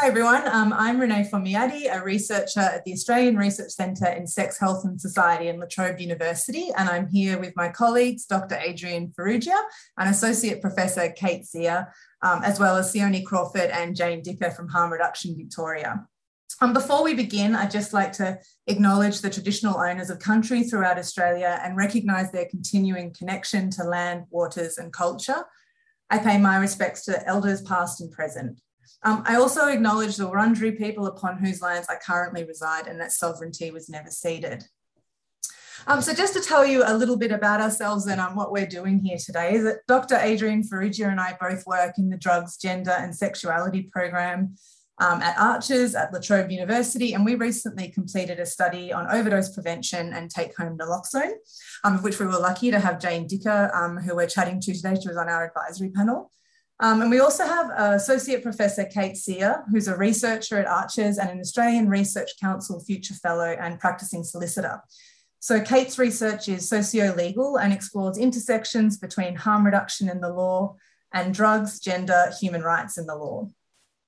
Hi everyone, um, I'm Renee Fomiatti, a researcher at the Australian Research Centre in Sex, Health and Society in La Trobe University, and I'm here with my colleagues, Dr. Adrian Farrugia and Associate Professor Kate Seear, um, as well as Sione Crawford and Jane Dicker from Harm Reduction Victoria. Um, before we begin, I'd just like to acknowledge the traditional owners of country throughout Australia and recognise their continuing connection to land, waters and culture. I pay my respects to elders past and present. Um, I also acknowledge the Wurundjeri people upon whose lands I currently reside and that sovereignty was never ceded. Um, so just to tell you a little bit about ourselves and um, what we're doing here today is that Dr. Adrian Farrugia and I both work in the Drugs, Gender and Sexuality program um, at Archers at La Trobe University, and we recently completed a study on overdose prevention and take-home naloxone, um, of which we were lucky to have Jane Dicker, um, who we're chatting to today. She was on our advisory panel. Um, and we also have Associate Professor Kate Seear, who's a researcher at Archers and an Australian Research Council Future Fellow and practicing solicitor. So Kate's research is socio-legal and explores intersections between harm reduction in the law and drugs, gender, human rights in the law.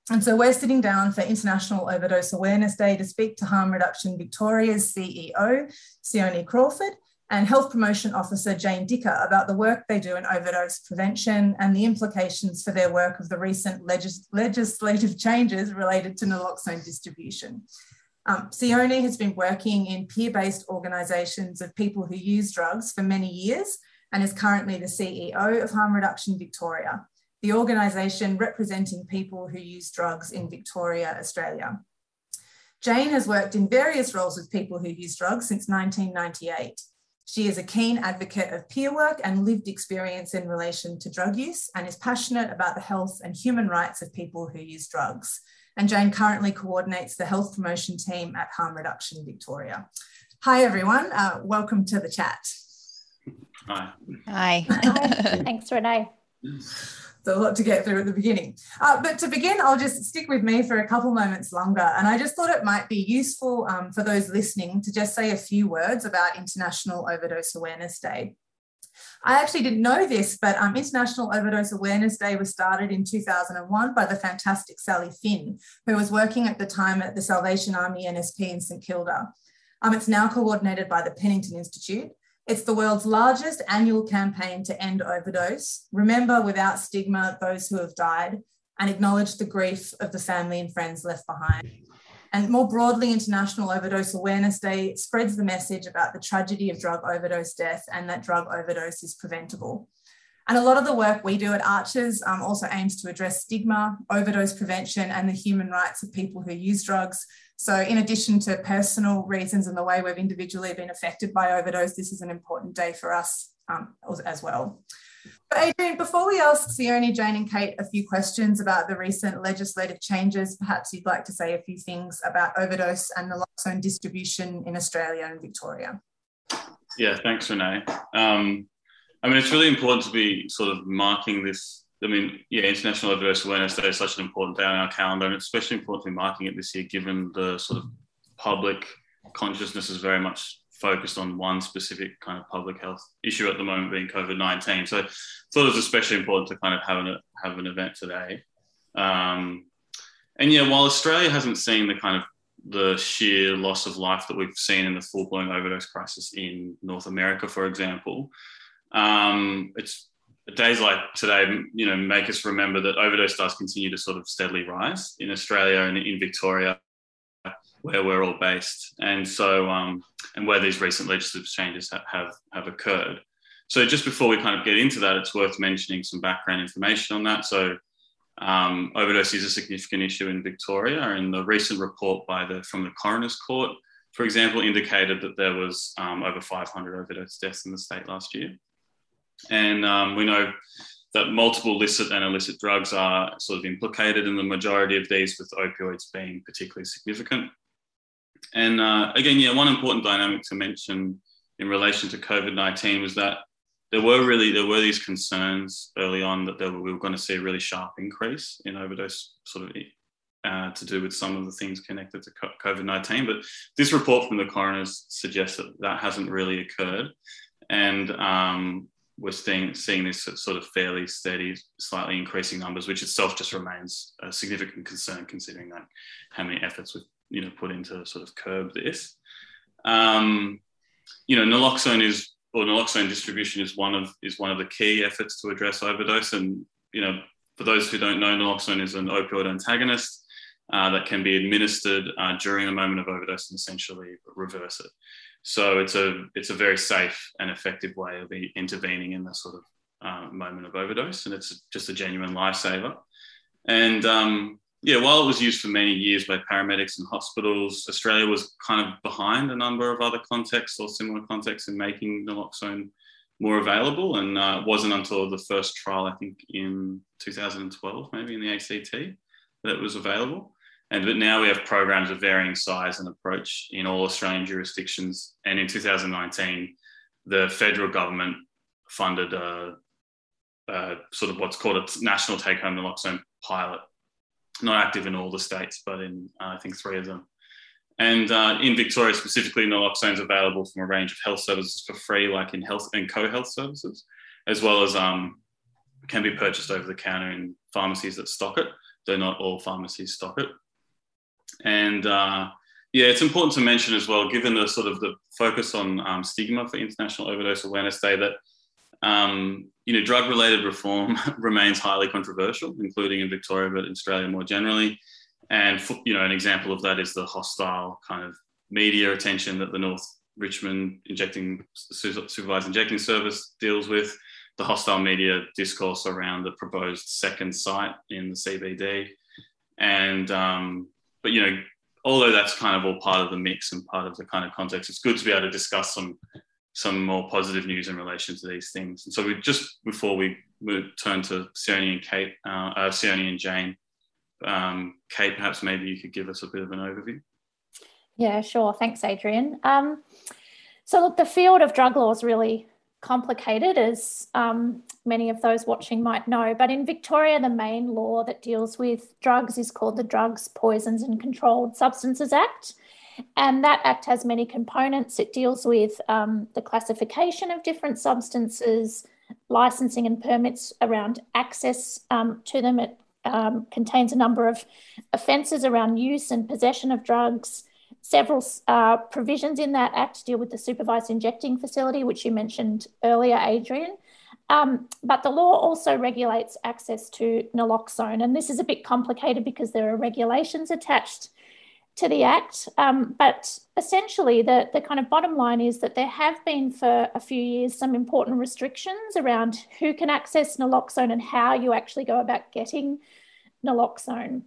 And so we're sitting down for International Overdose Awareness Day to speak to Harm Reduction Victoria's CEO, Sione Crawford, and Health Promotion Officer Jane Dicker about the work they do in overdose prevention and the implications for their work of the recent legis legislative changes related to naloxone distribution. Um, Sione has been working in peer-based organisations of people who use drugs for many years and is currently the CEO of Harm Reduction Victoria, the organisation representing people who use drugs in Victoria, Australia. Jane has worked in various roles with people who use drugs since 1998. She is a keen advocate of peer work and lived experience in relation to drug use and is passionate about the health and human rights of people who use drugs. And Jane currently coordinates the health promotion team at Harm Reduction Victoria. Hi, everyone. Uh, welcome to the chat. Hi. Hi. Thanks, Renee. So a lot to get through at the beginning. Uh, but to begin, I'll just stick with me for a couple moments longer. And I just thought it might be useful um, for those listening to just say a few words about International Overdose Awareness Day. I actually didn't know this, but um, International Overdose Awareness Day was started in 2001 by the fantastic Sally Finn, who was working at the time at the Salvation Army NSP in St Kilda. Um, it's now coordinated by the Pennington Institute, it's the world's largest annual campaign to end overdose, remember without stigma those who have died, and acknowledge the grief of the family and friends left behind. And more broadly, International Overdose Awareness Day spreads the message about the tragedy of drug overdose death and that drug overdose is preventable. And a lot of the work we do at Archers um, also aims to address stigma, overdose prevention, and the human rights of people who use drugs so, in addition to personal reasons and the way we've individually been affected by overdose, this is an important day for us um, as well. But Adrian, before we ask Sione, Jane, and Kate a few questions about the recent legislative changes, perhaps you'd like to say a few things about overdose and naloxone distribution in Australia and Victoria. Yeah, thanks, Renee. Um, I mean, it's really important to be sort of marking this I mean, yeah, International Overdose Awareness Day is such an important day on our calendar, and it's especially important to be marking it this year, given the sort of public consciousness is very much focused on one specific kind of public health issue at the moment, being COVID nineteen. So, thought it was especially important to kind of have an have an event today. Um, and yeah, while Australia hasn't seen the kind of the sheer loss of life that we've seen in the full blown overdose crisis in North America, for example, um, it's days like today, you know, make us remember that overdose does continue to sort of steadily rise in Australia and in Victoria, where we're all based, and so um, and where these recent legislative changes have, have have occurred. So just before we kind of get into that, it's worth mentioning some background information on that. So um, overdose is a significant issue in Victoria, and the recent report by the from the coroner's court, for example, indicated that there was um, over 500 overdose deaths in the state last year. And um, we know that multiple licit and illicit drugs are sort of implicated in the majority of these, with opioids being particularly significant. And uh, again, yeah, one important dynamic to mention in relation to COVID 19 was that there were really there were these concerns early on that were, we were going to see a really sharp increase in overdose sort of uh, to do with some of the things connected to COVID 19. But this report from the coroners suggests that that hasn't really occurred. And um, we're seeing, seeing this sort of fairly steady, slightly increasing numbers, which itself just remains a significant concern considering that how many efforts we've you know put into sort of curb this. Um, you know, naloxone is or naloxone distribution is one of is one of the key efforts to address overdose. And you know, for those who don't know, naloxone is an opioid antagonist uh, that can be administered uh, during a moment of overdose and essentially reverse it. So it's a it's a very safe and effective way of intervening in the sort of uh, moment of overdose, and it's just a genuine lifesaver. And um, yeah, while it was used for many years by paramedics and hospitals, Australia was kind of behind a number of other contexts or similar contexts in making naloxone more available. And uh, it wasn't until the first trial, I think in 2012, maybe in the ACT, that it was available. And but now we have programs of varying size and approach in all Australian jurisdictions. And in 2019, the federal government funded a, a sort of what's called a national take-home naloxone pilot not active in all the states, but in uh, I think three of them. And uh, in Victoria specifically, naloxone is available from a range of health services for free, like in health and co-health services, as well as um, can be purchased over the counter in pharmacies that stock it. Though not all pharmacies stock it. And uh, yeah, it's important to mention as well, given the sort of the focus on um, stigma for International Overdose Awareness Day, that um, you know, drug-related reform remains highly controversial, including in Victoria, but in Australia more generally. And you know, an example of that is the hostile kind of media attention that the North Richmond injecting supervised injecting service deals with, the hostile media discourse around the proposed second site in the CBD, and um, but you know, although that's kind of all part of the mix and part of the kind of context, it's good to be able to discuss some some more positive news in relation to these things. And so we just before we turn to Sione and Kate, uh, uh, and Jane, um, Kate, perhaps maybe you could give us a bit of an overview. Yeah, sure. Thanks, Adrian. Um, so look, the field of drug law is really complicated, as um, many of those watching might know. But in Victoria, the main law that deals with drugs is called the Drugs, Poisons and Controlled Substances Act. And that act has many components. It deals with um, the classification of different substances, licensing and permits around access um, to them. It um, contains a number of offences around use and possession of drugs. Several uh, provisions in that act deal with the supervised injecting facility, which you mentioned earlier, Adrian. Um, but the law also regulates access to naloxone. And this is a bit complicated because there are regulations attached to the Act. Um, but essentially, the, the kind of bottom line is that there have been for a few years some important restrictions around who can access naloxone and how you actually go about getting naloxone.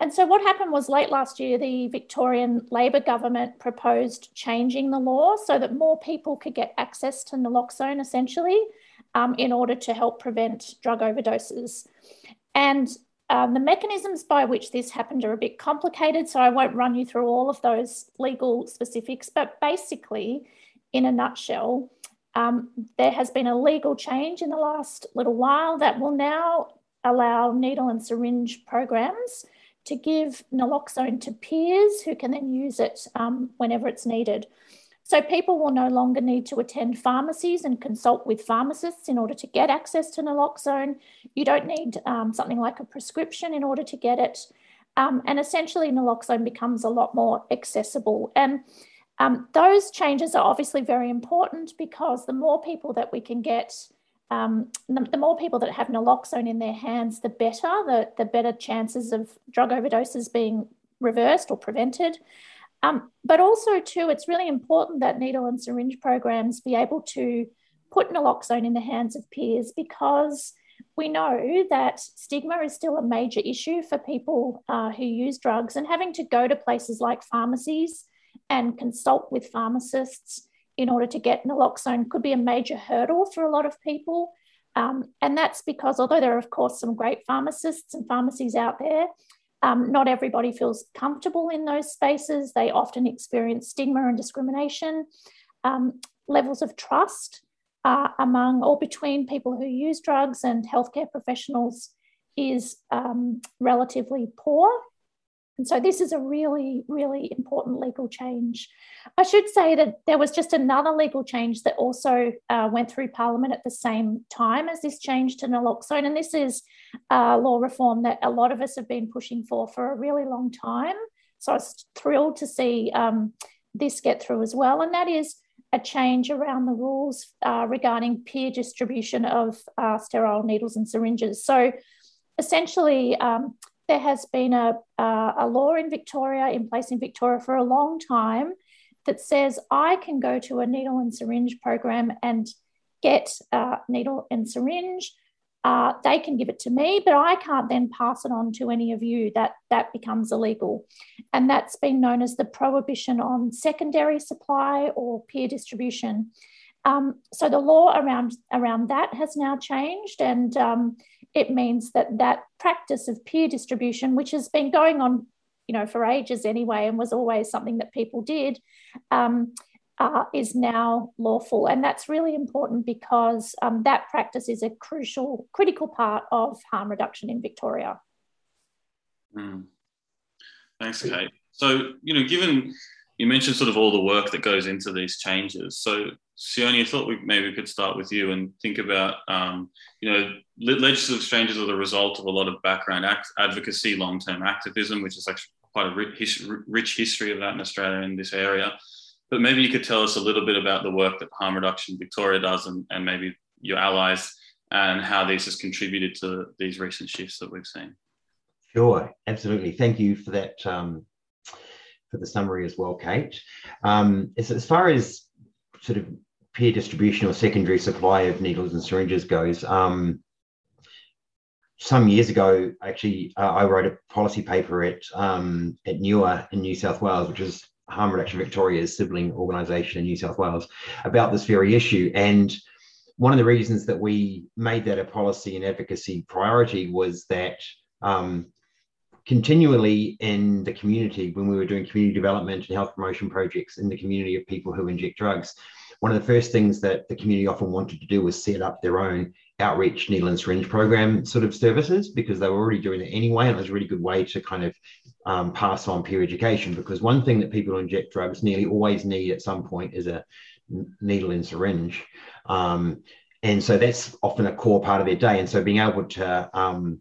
And so, what happened was late last year, the Victorian Labor government proposed changing the law so that more people could get access to naloxone essentially um, in order to help prevent drug overdoses. And um, the mechanisms by which this happened are a bit complicated, so I won't run you through all of those legal specifics. But basically, in a nutshell, um, there has been a legal change in the last little while that will now allow needle and syringe programs to give naloxone to peers who can then use it um, whenever it's needed. So people will no longer need to attend pharmacies and consult with pharmacists in order to get access to naloxone. You don't need um, something like a prescription in order to get it. Um, and essentially, naloxone becomes a lot more accessible. And um, those changes are obviously very important because the more people that we can get, um, the, the, more people that have naloxone in their hands, the better, the, the better chances of drug overdoses being reversed or prevented. Um, but also, too, it's really important that needle and syringe programs be able to put naloxone in the hands of peers because we know that stigma is still a major issue for people uh, who use drugs, and having to go to places like pharmacies and consult with pharmacists in order to get naloxone could be a major hurdle for a lot of people. Um, and that's because, although there are, of course, some great pharmacists and pharmacies out there, um, not everybody feels comfortable in those spaces. They often experience stigma and discrimination. Um, levels of trust uh, among or between people who use drugs and healthcare professionals is um, relatively poor. And so this is a really, really important legal change. I should say that there was just another legal change that also uh, went through Parliament at the same time as this change to naloxone. And this is uh, law reform that a lot of us have been pushing for for a really long time. So I was thrilled to see um, this get through as well. And that is a change around the rules uh, regarding peer distribution of uh, sterile needles and syringes. So essentially, um, there has been a, uh, a law in Victoria, in place in Victoria for a long time, that says I can go to a needle and syringe program and get a needle and syringe. Uh, they can give it to me, but I can't then pass it on to any of you. That that becomes illegal, and that's been known as the prohibition on secondary supply or peer distribution. Um, so the law around around that has now changed, and um, it means that that practice of peer distribution, which has been going on, you know, for ages anyway, and was always something that people did, um, uh, is now lawful, and that's really important because um, that practice is a crucial, critical part of harm reduction in Victoria. Mm. Thanks, Kate. So, you know, given you mentioned sort of all the work that goes into these changes, so Sione, I thought we maybe could start with you and think about, um, you know, legislative changes are the result of a lot of background act- advocacy, long-term activism, which is actually quite a rich, rich history of that in Australia in this area. But maybe you could tell us a little bit about the work that Harm Reduction Victoria does and, and maybe your allies and how this has contributed to these recent shifts that we've seen. Sure, absolutely. Thank you for that, um, for the summary as well, Kate. Um, as, as far as sort of peer distribution or secondary supply of needles and syringes goes, um, some years ago, actually, uh, I wrote a policy paper at um, at NUAA in New South Wales, which is Harm Reduction Victoria's sibling organisation in New South Wales, about this very issue. And one of the reasons that we made that a policy and advocacy priority was that um, continually in the community, when we were doing community development and health promotion projects in the community of people who inject drugs, one of the first things that the community often wanted to do was set up their own outreach needle and syringe program sort of services because they were already doing it anyway. And it was a really good way to kind of um, pass on peer education because one thing that people who inject drugs nearly always need at some point is a needle and syringe. Um, and so that's often a core part of their day. And so being able to um,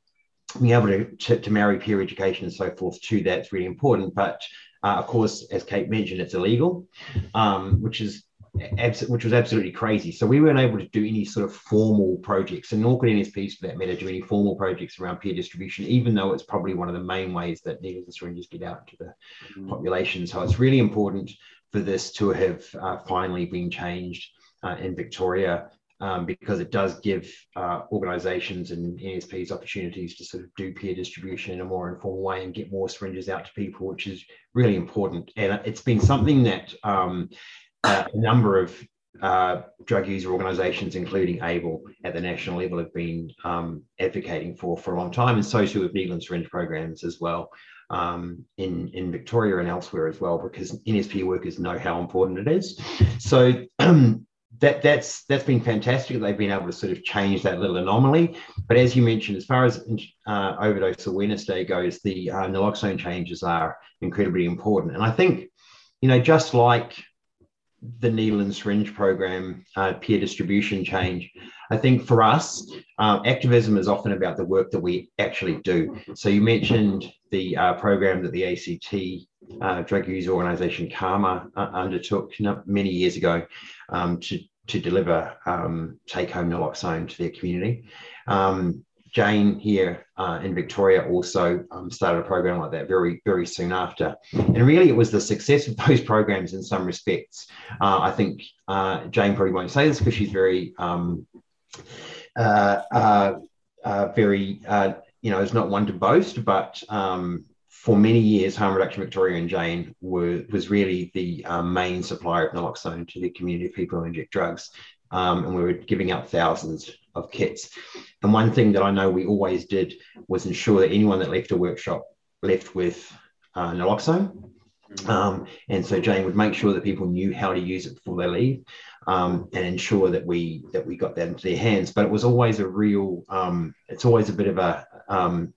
being able to, to, to, marry peer education and so forth to that's really important. But uh, of course, as Kate mentioned, it's illegal, um, which is which was absolutely crazy. So we weren't able to do any sort of formal projects, and nor could NSPs for that matter do any formal projects around peer distribution, even though it's probably one of the main ways that needles and syringes get out to the mm-hmm. population. So it's really important for this to have uh, finally been changed uh, in Victoria. Um, because it does give uh, organisations and NSPs opportunities to sort of do peer distribution in a more informal way and get more syringes out to people, which is really important. And it's been something that um, uh, a number of uh, drug user organisations, including AIVL at the national level, have been um, advocating for for a long time, and so too with needle and syringe programs as well um, in in Victoria and elsewhere as well, because NSP workers know how important it is. So. That that's that's been fantastic. They've been able to sort of change that little anomaly. But as you mentioned, as far as uh, Overdose Awareness Day goes, the uh, naloxone changes are incredibly important. And I think, you know, just like the needle and syringe program uh, peer distribution change. I think for us, uh, activism is often about the work that we actually do. So you mentioned the uh, program that the ACT uh, drug use organization CAHMA uh, undertook many years ago um, to, to deliver um, take home naloxone to their community. Um, Jane here uh, in Victoria also um, started a program like that very, very soon after. And really, it was the success of those programs in some respects. Uh, I think uh, Jane probably won't say this because she's very, um, uh, uh, uh, very, you know, is not one to boast, but um, for many years, Harm Reduction Victoria and Jane were was really the um, main supplier of naloxone to the community of people who inject drugs. Um, and we were giving out thousands of kits. And one thing that I know we always did was ensure that anyone that left a workshop left with uh, naloxone. Mm-hmm. Um, and so Jane would make sure that people knew how to use it before they leave, um, and ensure that we that we got that into their hands. But it was always a real, um, it's always a bit of a um,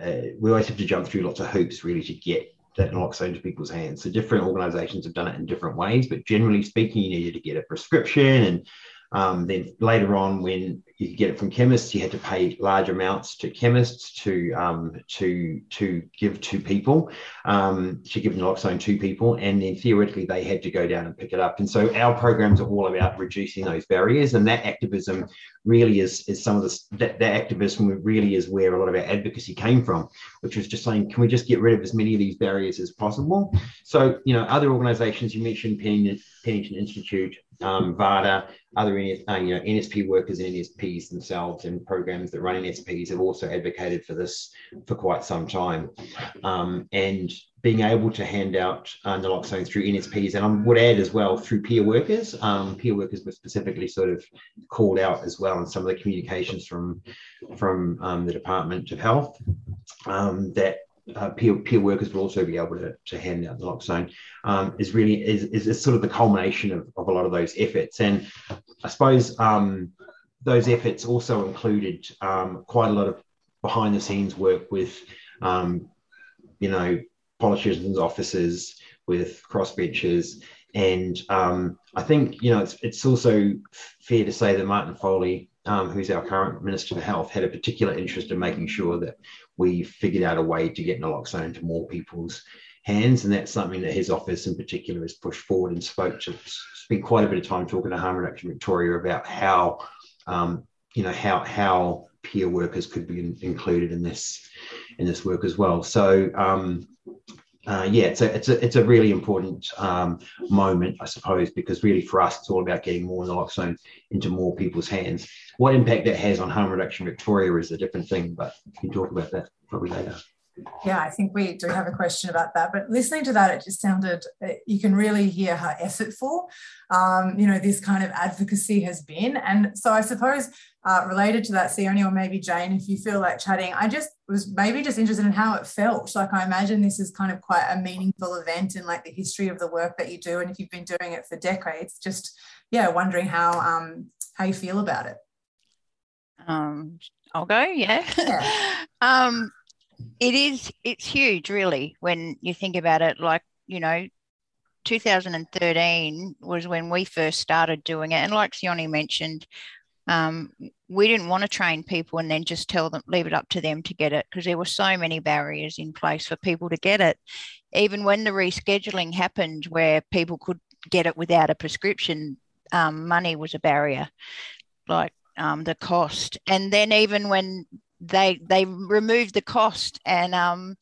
uh, we always have to jump through lots of hoops really to get that naloxone to people's hands. So different organisations have done it in different ways, but generally speaking, you needed to get a prescription and um, then later on, when you could get it from chemists, you had to pay large amounts to chemists to um, to to give to people, um, to give naloxone to people, and then theoretically they had to go down and pick it up. And so our programs are all about reducing those barriers, and that activism really is is some of the that, that activism really is where a lot of our advocacy came from, which was just saying, can we just get rid of as many of these barriers as possible? So you know, other organisations you mentioned Pennington Institute um, VAADA, other uh, you know, NSP workers and NSPs themselves and programs that run NSPs have also advocated for this for quite some time. Um, and being able to hand out uh, naloxone through NSPs, and I would add as well through peer workers. Um, peer workers were specifically sort of called out as well in some of the communications from from um, the Department of Health um, that uh, peer, peer workers will also be able to, to hand out the naloxone um, is really is, is, is, sort of the culmination of, of a lot of those efforts. And i suppose um, those efforts also included um, quite a lot of behind the scenes work with um, you know politicians offices with crossbenchers. And um, i think you know it's, it's also fair to say that martin foley um, who's our current Minister for Health, had a particular interest in making sure that we figured out a way to get naloxone to more people's hands. And that's something that his office in particular has pushed forward and spoke to, spent quite a bit of time talking to Harm Reduction Victoria about how, um, you know, how, how peer workers could be in, included in this, in this work as well. So, um, uh, yeah, it's a, it's a it's a really important um, moment, I suppose, because really for us, it's all about getting more naloxone into more people's hands. What impact that has on harm reduction Victoria is a different thing, but we can talk about that probably later. Yeah, I think we do have a question about that. But listening to that, it just sounded, you can really hear how effortful, um, you know, this kind of advocacy has been. And so I suppose uh, related to that, Sione or maybe Jane, if you feel like chatting, I just was maybe just interested in how it felt. Like I imagine this is kind of quite a meaningful event in like the history of the work that you do. And if you've been doing it for decades, just, yeah, wondering how, um, how you feel about it. Um, I'll go. Yeah. yeah. um, it is. It's huge, really, when you think about it. Like you know, 2013 was when we first started doing it, and like Sione mentioned, um, we didn't want to train people and then just tell them leave it up to them to get it because there were so many barriers in place for people to get it even when the rescheduling happened where people could get it without a prescription um, money was a barrier like um, the cost. And then even when they they removed the cost and um,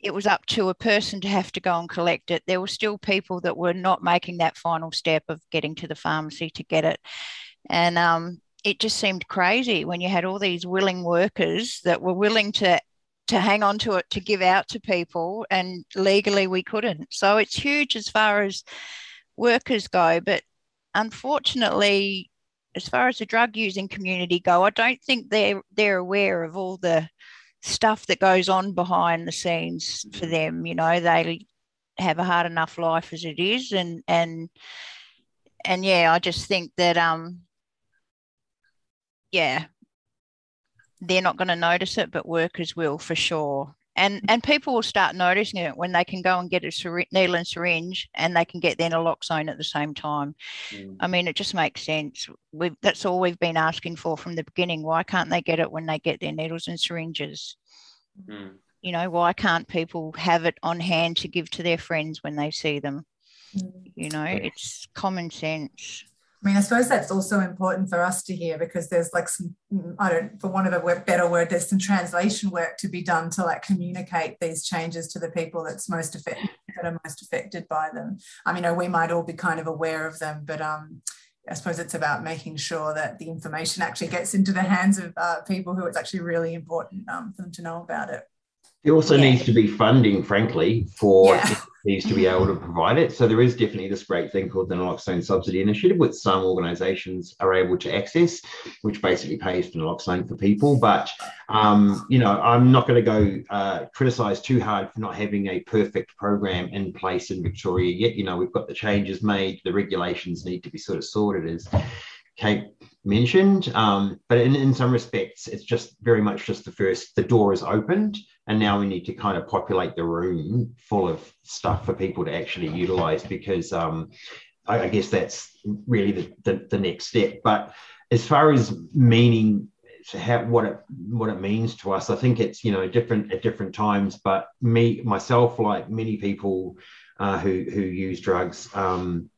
it was up to a person to have to go and collect it, there were still people that were not making that final step of getting to the pharmacy to get it. And um, it just seemed crazy when you had all these willing workers that were willing to to hang on to it to give out to people and legally we couldn't so it's huge as far as workers go but unfortunately as far as the drug using community go, I don't think they're they're aware of all the stuff that goes on behind the scenes for them. You know, they have a hard enough life as it is, and and and yeah, I just think that um, yeah, they're not going to notice it, but workers will for sure. And and people will start noticing it when they can go and get a syringe, needle and syringe and they can get their naloxone at the same time. Mm. i mean it just makes sense. We that's all we've been asking for from the beginning. Why can't they get it when they get their needles and syringes? Mm. you know why can't people have it on hand to give to their friends when they see them? Mm. you know it's common sense I mean, I suppose that's also important for us to hear because there's like some, I don't, for want of a better word, there's some translation work to be done to like communicate these changes to the people that's most affected, that are most affected by them. I mean, we might all be kind of aware of them, but um, I suppose it's about making sure that the information actually gets into the hands of uh, people who it's actually really important um, for them to know about it. There also yeah. needs to be funding, frankly, for yeah. Entities to be able to provide it. So there is definitely this great thing called the naloxone subsidy initiative, which some organisations are able to access, which basically pays for naloxone for people. But um, you know, I'm not going to go uh, criticise too hard for not having a perfect program in place in Victoria yet. You know, we've got the changes made, the regulations need to be sort of sorted as Kate mentioned. Um, but in, in some respects, it's just very much just the first, the door is opened, and now we need to kind of populate the room full of stuff for people to actually utilize because um, I, I, guess that's really the, the, the next step. But as far as meaning, how, what it what it means to us, I think it's you know different at different times. But me myself, like many people uh, who who use drugs, um,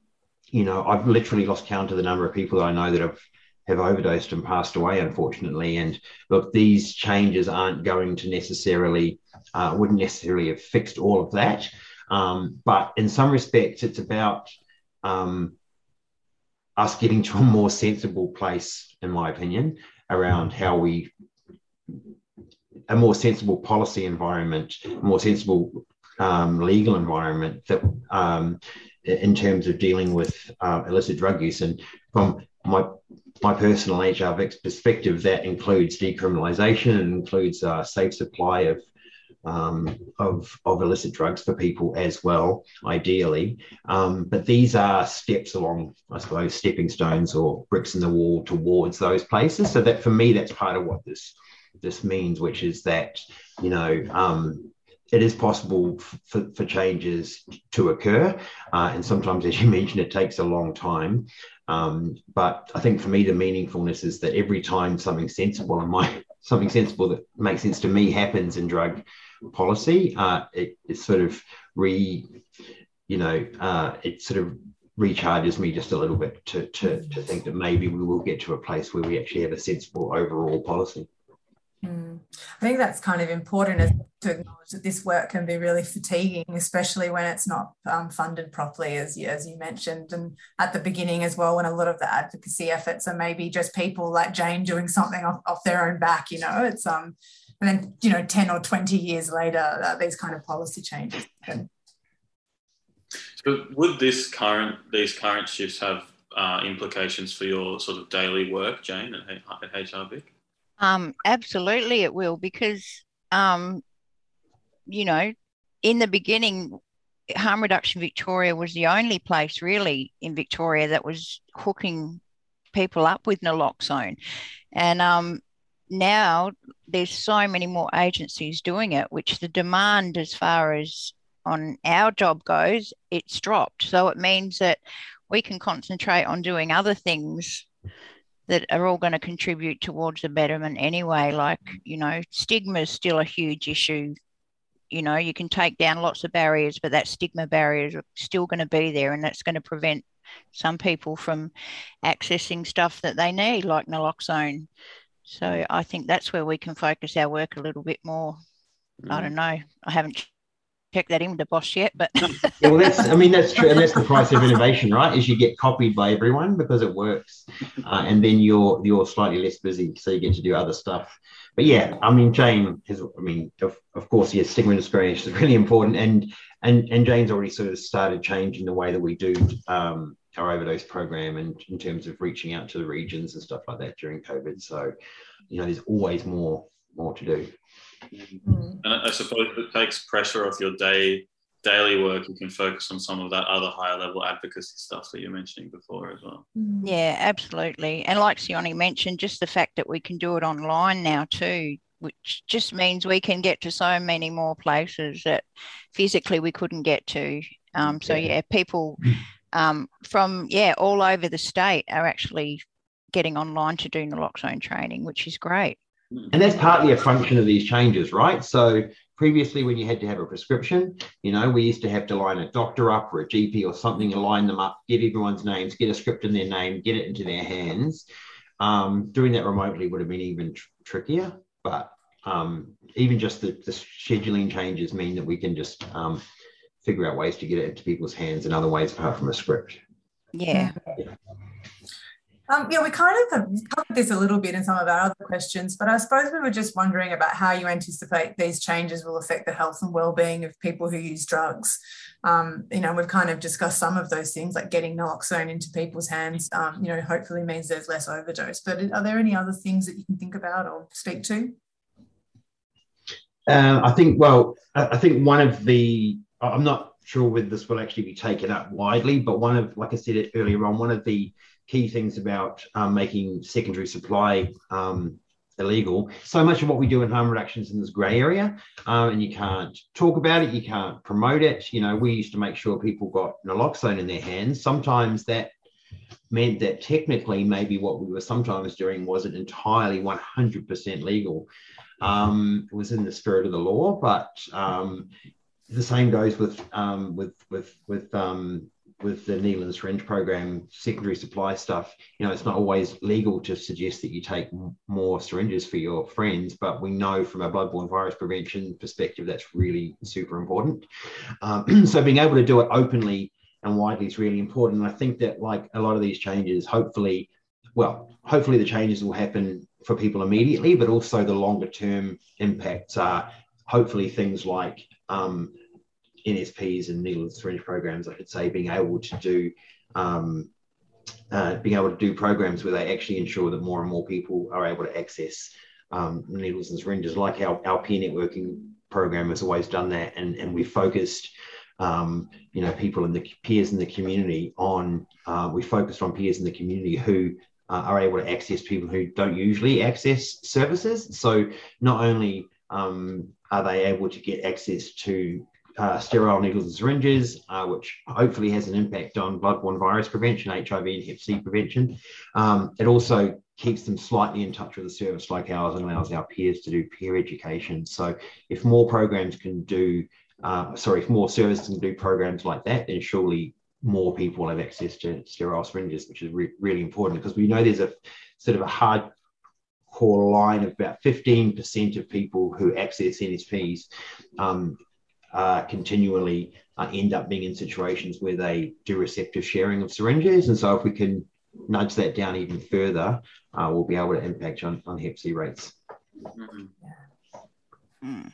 you know, I've literally lost count of the number of people that I know that have have overdosed and passed away, unfortunately. And look, these changes aren't going to necessarily, uh, wouldn't necessarily have fixed all of that. Um, but in some respects, it's about um, us getting to a more sensible place, in my opinion, around how we, a more sensible policy environment, more sensible um, legal environment that um, in terms of dealing with uh, illicit drug use. And from my my personal HR perspective, that includes decriminalisation and includes a safe supply of, um, of, of illicit drugs for people as well, ideally. Um, but these are steps along, I suppose, stepping stones or bricks in the wall towards those places. So that for me, that's part of what this this means, which is that you know um, it is possible for, for changes to occur. Uh, and sometimes, as you mentioned, it takes a long time. Um, but I think for me, the meaningfulness is that every time something sensible my something sensible that makes sense to me happens in drug policy, uh, it, it sort of re, you know, uh, it sort of recharges me just a little bit to, to, to think that maybe we will get to a place where we actually have a sensible overall policy. I think that's kind of important to acknowledge that this work can be really fatiguing, especially when it's not um, funded properly, as you, as you mentioned, and at the beginning as well, when a lot of the advocacy efforts are maybe just people like Jane doing something off, off their own back. You know, it's um, and then you know, ten or twenty years later, uh, these kind of policy changes. Happen. So, would this current these current shifts have uh, implications for your sort of daily work, Jane, at, at? Um, absolutely, it will because, um, you know, in the beginning, Harm Reduction Victoria was the only place really in Victoria that was hooking people up with naloxone, and um, now there's so many more agencies doing it, which the demand as far as on our job goes, it's dropped. So it means that we can concentrate on doing other things that are all going to contribute towards the betterment anyway. Like, you know, stigma is still a huge issue. You know, you can take down lots of barriers, but that stigma barrier is still going to be there and that's going to prevent some people from accessing stuff that they need, like naloxone. So I think that's where we can focus our work a little bit more. Mm. I don't know. I haven't that in with the boss yet, but yeah, well, that's I mean that's true, and that's the price of innovation, right? Is you get copied by everyone because it works, uh, and then you're you're slightly less busy, so you get to do other stuff. But yeah, I mean, Jane has, I mean, of, of course, yes, stigma and discrimination is really important, and and and Jane's already sort of started changing the way that we do um, our overdose program, and in terms of reaching out to the regions and stuff like that during COVID. So, you know, there's always more more to do. Mm. And I suppose it takes pressure off your day daily work. You can focus on some of that other higher level advocacy stuff that you're mentioning before as well. Mm. Yeah, absolutely. And like Sione mentioned, just the fact that we can do it online now too, which just means we can get to so many more places that physically we couldn't get to. Um, so yeah, people um, from yeah all over the state are actually getting online to do naloxone training, which is great. And that's partly a function of these changes, right? So previously, when you had to have a prescription, you know, we used to have to line a doctor up or a GP or something and line them up, get everyone's names, get a script in their name, get it into their hands. Um, doing that remotely would have been even tr- trickier, but um, even just the, the, scheduling changes mean that we can just um, figure out ways to get it into people's hands in other ways apart from a script. Yeah. yeah. Um, yeah, we kind of covered this a little bit in some of our other questions, but I suppose we were just wondering about how you anticipate these changes will affect the health and well-being of people who use drugs. Um, you know, we've kind of discussed some of those things, like getting naloxone into people's hands. Um, you know, hopefully means there's less overdose. But are there any other things that you can think about or speak to? Um, I think. Well, I think one of the. I'm not sure whether this will actually be taken up widely, but one of, like I said earlier on, one of the key things about um, making secondary supply um, illegal. So much of what we do in harm reduction is in this grey area, um, and you can't talk about it, you can't promote it. You know, we used to make sure people got naloxone in their hands. Sometimes that meant that technically, maybe what we were sometimes doing wasn't entirely 100% legal. Um, it was in the spirit of the law, but um, the same goes with um, with with with with the needle and syringe program, secondary supply stuff, you know, it's not always legal to suggest that you take more syringes for your friends, but we know from a bloodborne virus prevention perspective that's really super important. Um, so being able to do it openly and widely is really important. And I think that like a lot of these changes, hopefully, well, hopefully the changes will happen for people immediately, but also the longer term impacts are hopefully things like um, NSPs and needle and syringe programs, I could say, being able to do um, uh, being able to do programs where they actually ensure that more and more people are able to access um, needles and syringes, like our, our peer networking program has always done that, and and we focused. Um, you know, people in the peers in the community on. Uh, we focused on peers in the community who uh, are able to access people who don't usually access services. So not only um, are they able to get access to uh, sterile needles and syringes, uh, which hopefully has an impact on bloodborne virus prevention, HIV and Hep C prevention. Um, it also keeps them slightly in touch with a service like ours and allows our peers to do peer education. So if more programs can do, uh, sorry, if more services can do programs like that, then surely more people will have access to sterile syringes, which is re- really important because we know there's a sort of a hard core line of about 15% of people who access NSPs um, uh, continually uh, end up being in situations where they do receptive sharing of syringes. And so if we can nudge that down even further, uh, we'll be able to impact on, on Hep C rates. Mm-hmm. Mm.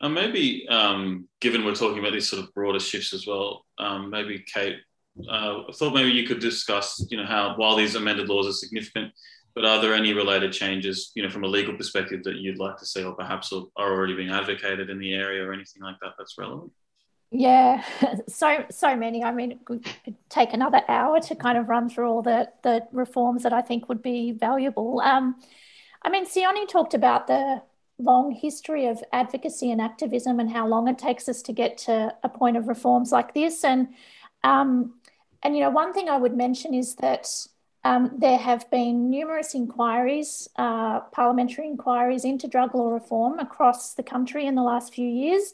And maybe, um, given we're talking about these sort of broader shifts as well, um, maybe Kate, uh, I thought maybe you could discuss, you know, how while these amended laws are significant, but are there any related changes, you know, from a legal perspective that you'd like to see, or perhaps are already being advocated in the area, or anything like that that's relevant? Yeah, so so many. I mean, it could take another hour to kind of run through all the the reforms that I think would be valuable. Um, I mean, Sione talked about the long history of advocacy and activism and how long it takes us to get to a point of reforms like this. And um, and you know, one thing I would mention is that um, there have been numerous inquiries, uh, parliamentary inquiries into drug law reform across the country in the last few years,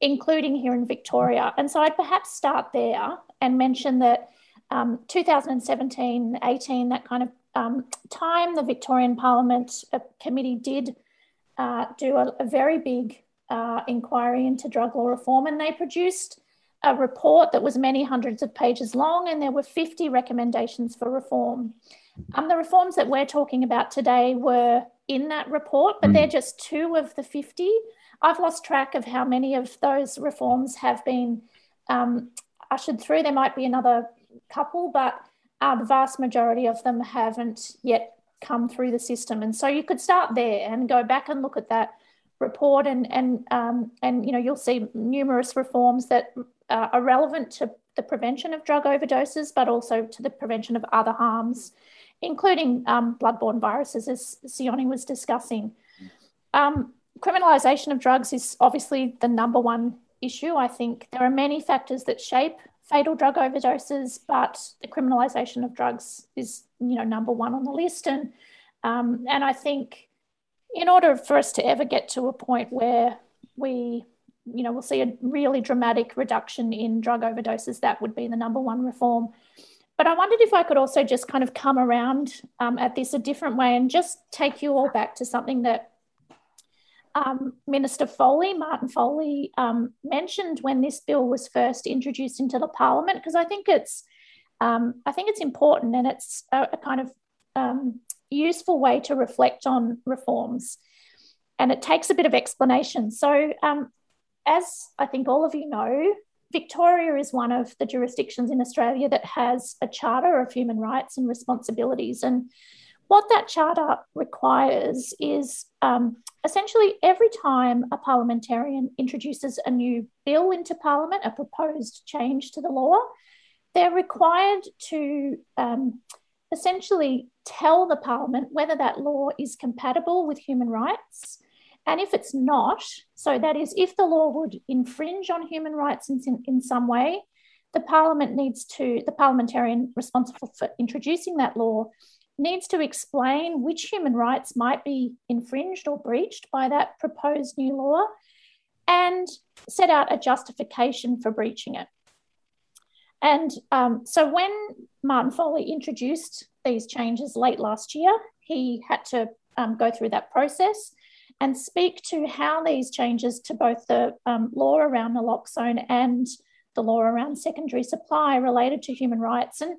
including here in Victoria. And so I'd perhaps start there and mention that um, 2017 18, that kind of um, time, the Victorian Parliament uh, Committee did uh, do a, a, very big uh, inquiry into drug law reform, and they produced a report that was many hundreds of pages long, and there were 50 recommendations for reform. Um, the reforms that we're talking about today were in that report, but mm. they're just two of the 50. I've lost track of how many of those reforms have been um, ushered through. There might be another couple, but uh, the vast majority of them haven't yet come through the system. And so you could start there and go back and look at that report, and and um, and you know you'll see numerous reforms that uh, are relevant to the prevention of drug overdoses, but also to the prevention of other harms, including um, bloodborne viruses, as Sione was discussing. Um, criminalisation of drugs is obviously the number one issue. I think there are many factors that shape fatal drug overdoses, but the criminalisation of drugs is, you know, number one on the list. And um, and I think in order for us to ever get to a point where we you know, we'll see a really dramatic reduction in drug overdoses. That would be the number one reform. But I wondered if I could also just kind of come around um, at this a different way and just take you all back to something that um, Minister Foley, Martin Foley, um, mentioned when this bill was first introduced into the Parliament, because I think it's um, I think it's important and it's a, a kind of um, useful way to reflect on reforms and it takes a bit of explanation. So, um, as I think all of you know, Victoria is one of the jurisdictions in Australia that has a Charter of Human Rights and Responsibilities. And what that charter requires is um, essentially every time a parliamentarian introduces a new bill into Parliament, a proposed change to the law, they're required to um, essentially tell the Parliament whether that law is compatible with human rights. And if it's not, so that is, if the law would infringe on human rights in, in, some way, the Parliament needs to, the parliamentarian responsible for introducing that law needs to explain which human rights might be infringed or breached by that proposed new law and set out a justification for breaching it. And um, so when Martin Foley introduced these changes late last year, he had to um, go through that process and speak to how these changes to both the um, law around naloxone and the law around secondary supply related to human rights. And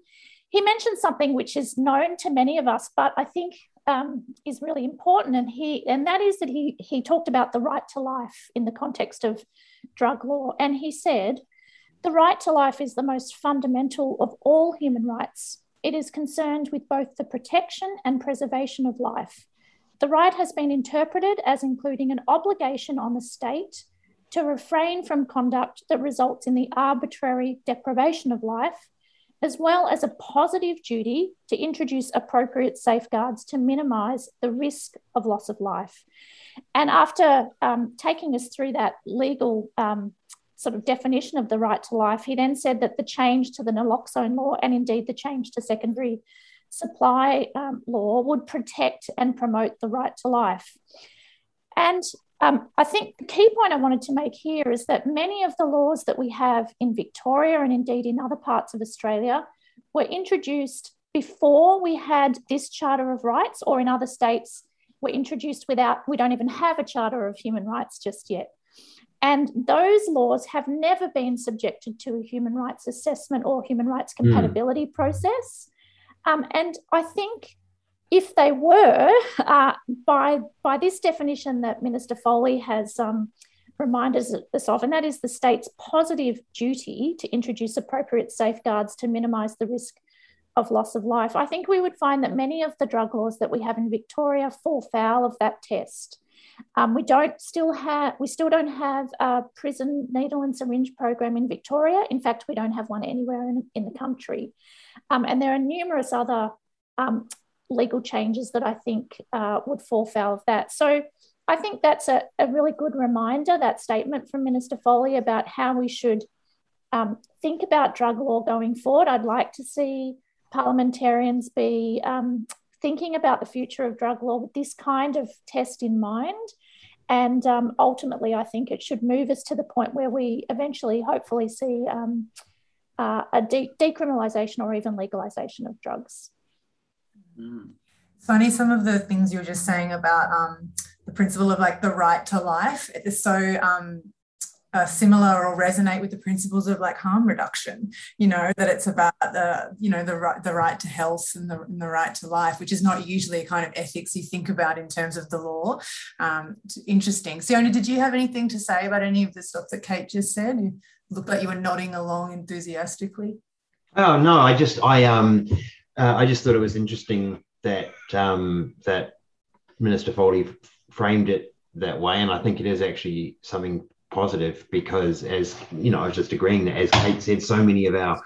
he mentioned something which is known to many of us, but I think um, is really important, and he and that is that he he talked about the right to life in the context of drug law, and he said the right to life is the most fundamental of all human rights. It is concerned with both the protection and preservation of life. The right has been interpreted as including an obligation on the state to refrain from conduct that results in the arbitrary deprivation of life, as well as a positive duty to introduce appropriate safeguards to minimise the risk of loss of life. And after um, taking us through that legal um, sort of definition of the right to life, he then said that the change to the naloxone law and indeed the change to secondary supply um, law would protect and promote the right to life. And um, I think the key point I wanted to make here is that many of the laws that we have in Victoria and indeed in other parts of Australia were introduced before we had this Charter of Rights, or in other states, were introduced without, we don't even have a Charter of Human Rights just yet. And those laws have never been subjected to a human rights assessment or human rights hmm. compatibility mm. process. Um, and I think if they were, uh, by, by this definition that Minister Foley has um, reminded us of, and that is the state's positive duty to introduce appropriate safeguards to minimise the risk of loss of life, I think we would find that many of the drug laws that we have in Victoria fall foul of that test. Um, we don't still have we still don't have a prison needle and syringe program in Victoria. In fact, we don't have one anywhere in, in the country. Um, and there are numerous other um, legal changes that I think uh, would fall foul of that. So I think that's a, a, really good reminder, that statement from Minister Foley about how we should um, think about drug law going forward. I'd like to see parliamentarians be um, thinking about the future of drug law with this kind of test in mind. And um, ultimately, I think it should move us to the point where we eventually, hopefully, see um, uh, a de- decriminalisation or even legalisation of drugs. Mm. Funny, some of the things you were just saying about um, the principle of like the right to life. It's so um, uh, similar or resonate with the principles of like harm reduction you know that it's about the you know the right the right to health and the, and the right to life which is not usually a kind of ethics you think about in terms of the law. Um, interesting. Sione did you have anything to say about any of the stuff that Kate just said? You looked like you were nodding along enthusiastically. Oh no I just I um uh, I just thought it was interesting that um that Minister Foley framed it that way and I think it is actually something positive because, as you know, I was just agreeing that, as Kate said, so many of our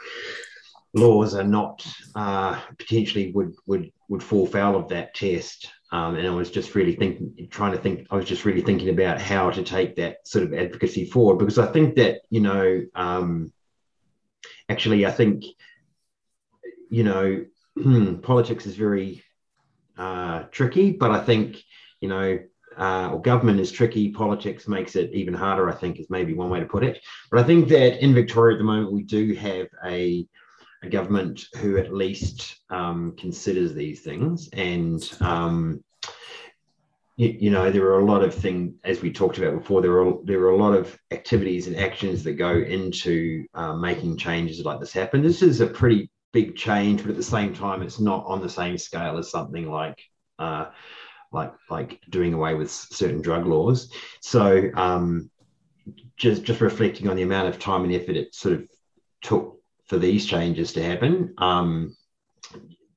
laws are not uh, potentially would would would fall foul of that test. Um, and I was just really thinking, trying to think. I was just really thinking about how to take that sort of advocacy forward because I think that you know, um, actually, I think you know, politics is very uh, tricky, but I think you know uh, or government is tricky. Politics makes it even harder, I think, is maybe one way to put it. But I think that in Victoria at the moment, we do have a, a government who at least um, considers these things. And, um, you, you, know, there are a lot of things, as we talked about before, there are, there are a lot of activities and actions that go into uh, making changes like this happen. This is a pretty big change, but at the same time, it's not on the same scale as something like. Uh, like like doing away with certain drug laws. So um, just just reflecting on the amount of time and effort it sort of took for these changes to happen. Um,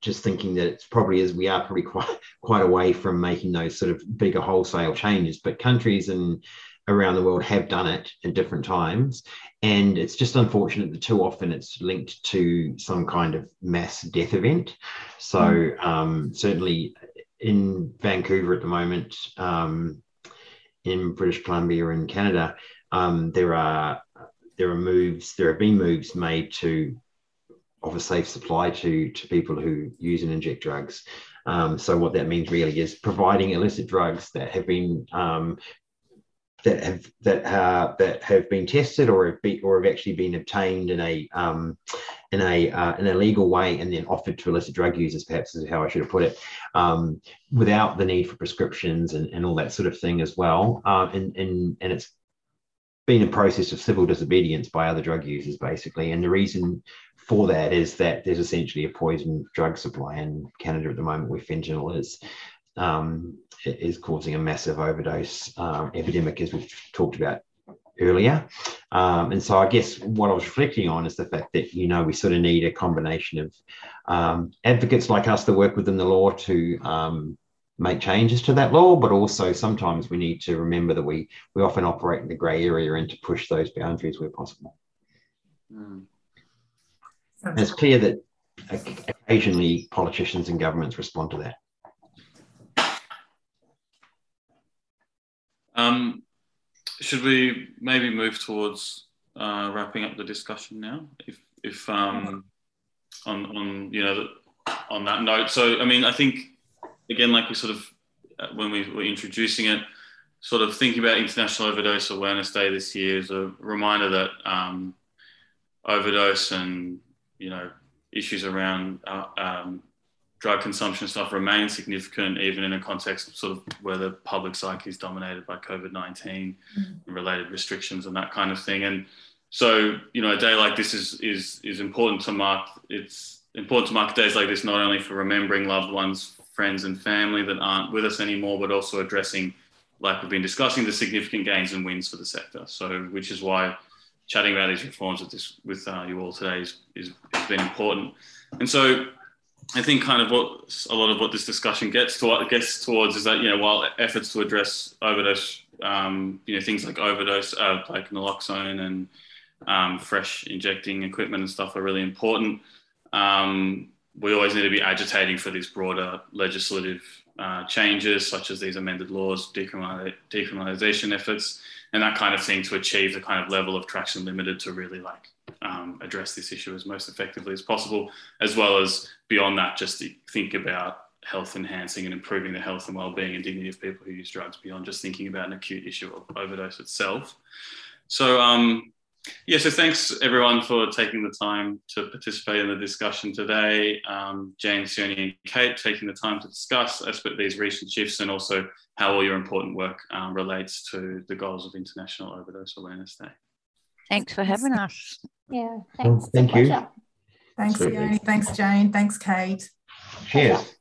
just thinking that it's probably as we are probably quite quite away from making those sort of bigger wholesale changes, but countries and around the world have done it in different times. And it's just unfortunate that too often it's linked to some kind of mass death event. So, mm. um, certainly in Vancouver at the moment, um, in British Columbia and Canada, um, there are there are moves, there have been moves made to offer safe supply to to people who use and inject drugs. Um, so what that means really is providing illicit drugs that have been um, that have that uh, that have been tested or have be, or have actually been obtained in a um, in a uh, in a legal way and then offered to illicit drug users, perhaps is how I should have put it, um, without the need for prescriptions and, and all that sort of thing as well. Uh, and and and it's been a process of civil disobedience by other drug users, basically. And the reason for that is that there's essentially a poison drug supply in Canada at the moment, where fentanyl is um, is causing a massive overdose um, epidemic, as we've talked about earlier. Um, and so I guess what I was reflecting on is the fact that, you know, we sort of need a combination of um, advocates like us that work within the law to um, make changes to that law, but also sometimes we need to remember that we, we often operate in the grey area and to push those boundaries where possible. Mm. it's clear that occasionally politicians and governments respond to that. Um, should we maybe move towards uh, wrapping up the discussion now? If, if um, on, on you know on that note, so I mean, I think again, like we sort of uh, when we were introducing it, sort of thinking about International Overdose Awareness Day this year is a reminder that um, overdose and you know issues around uh, um, drug consumption stuff remains significant, even in a context sort of where the public psyche is dominated by COVID 19 mm-hmm. related restrictions and that kind of thing. And so, you know, a day like this is, is, is important to mark. It's important to mark days like this, not only for remembering loved ones, friends, and family that aren't with us anymore, but also addressing, like we've been discussing, the significant gains and wins for the sector. So, which is why chatting about these reforms with, this, with uh, you all today is, is, has been important. And so, I think kind of what a lot of what this discussion gets to gets towards is that you know while efforts to address overdose, um, you know things like overdose, uh, like naloxone and um, fresh injecting equipment and stuff are really important. Um, we always need to be agitating for these broader legislative uh, changes, such as these amended laws, decriminalisation efforts, and that kind of thing to achieve the kind of level of traction limited to really like um, address this issue as most effectively as possible, as well as beyond that, just to think about health enhancing and improving the health and well-being and dignity of people who use drugs beyond just thinking about an acute issue of overdose itself. So, um, yeah, so thanks everyone for taking the time to participate in the discussion today. Um, Jane, Sione, and Kate taking the time to discuss these recent shifts and also how all your important work um, relates to the goals of International Overdose Awareness Day. Thanks for having us. Yeah, thanks. Well, thank you. Thanks, Ione. Thanks, Jane. Thanks, Kate. Cheers.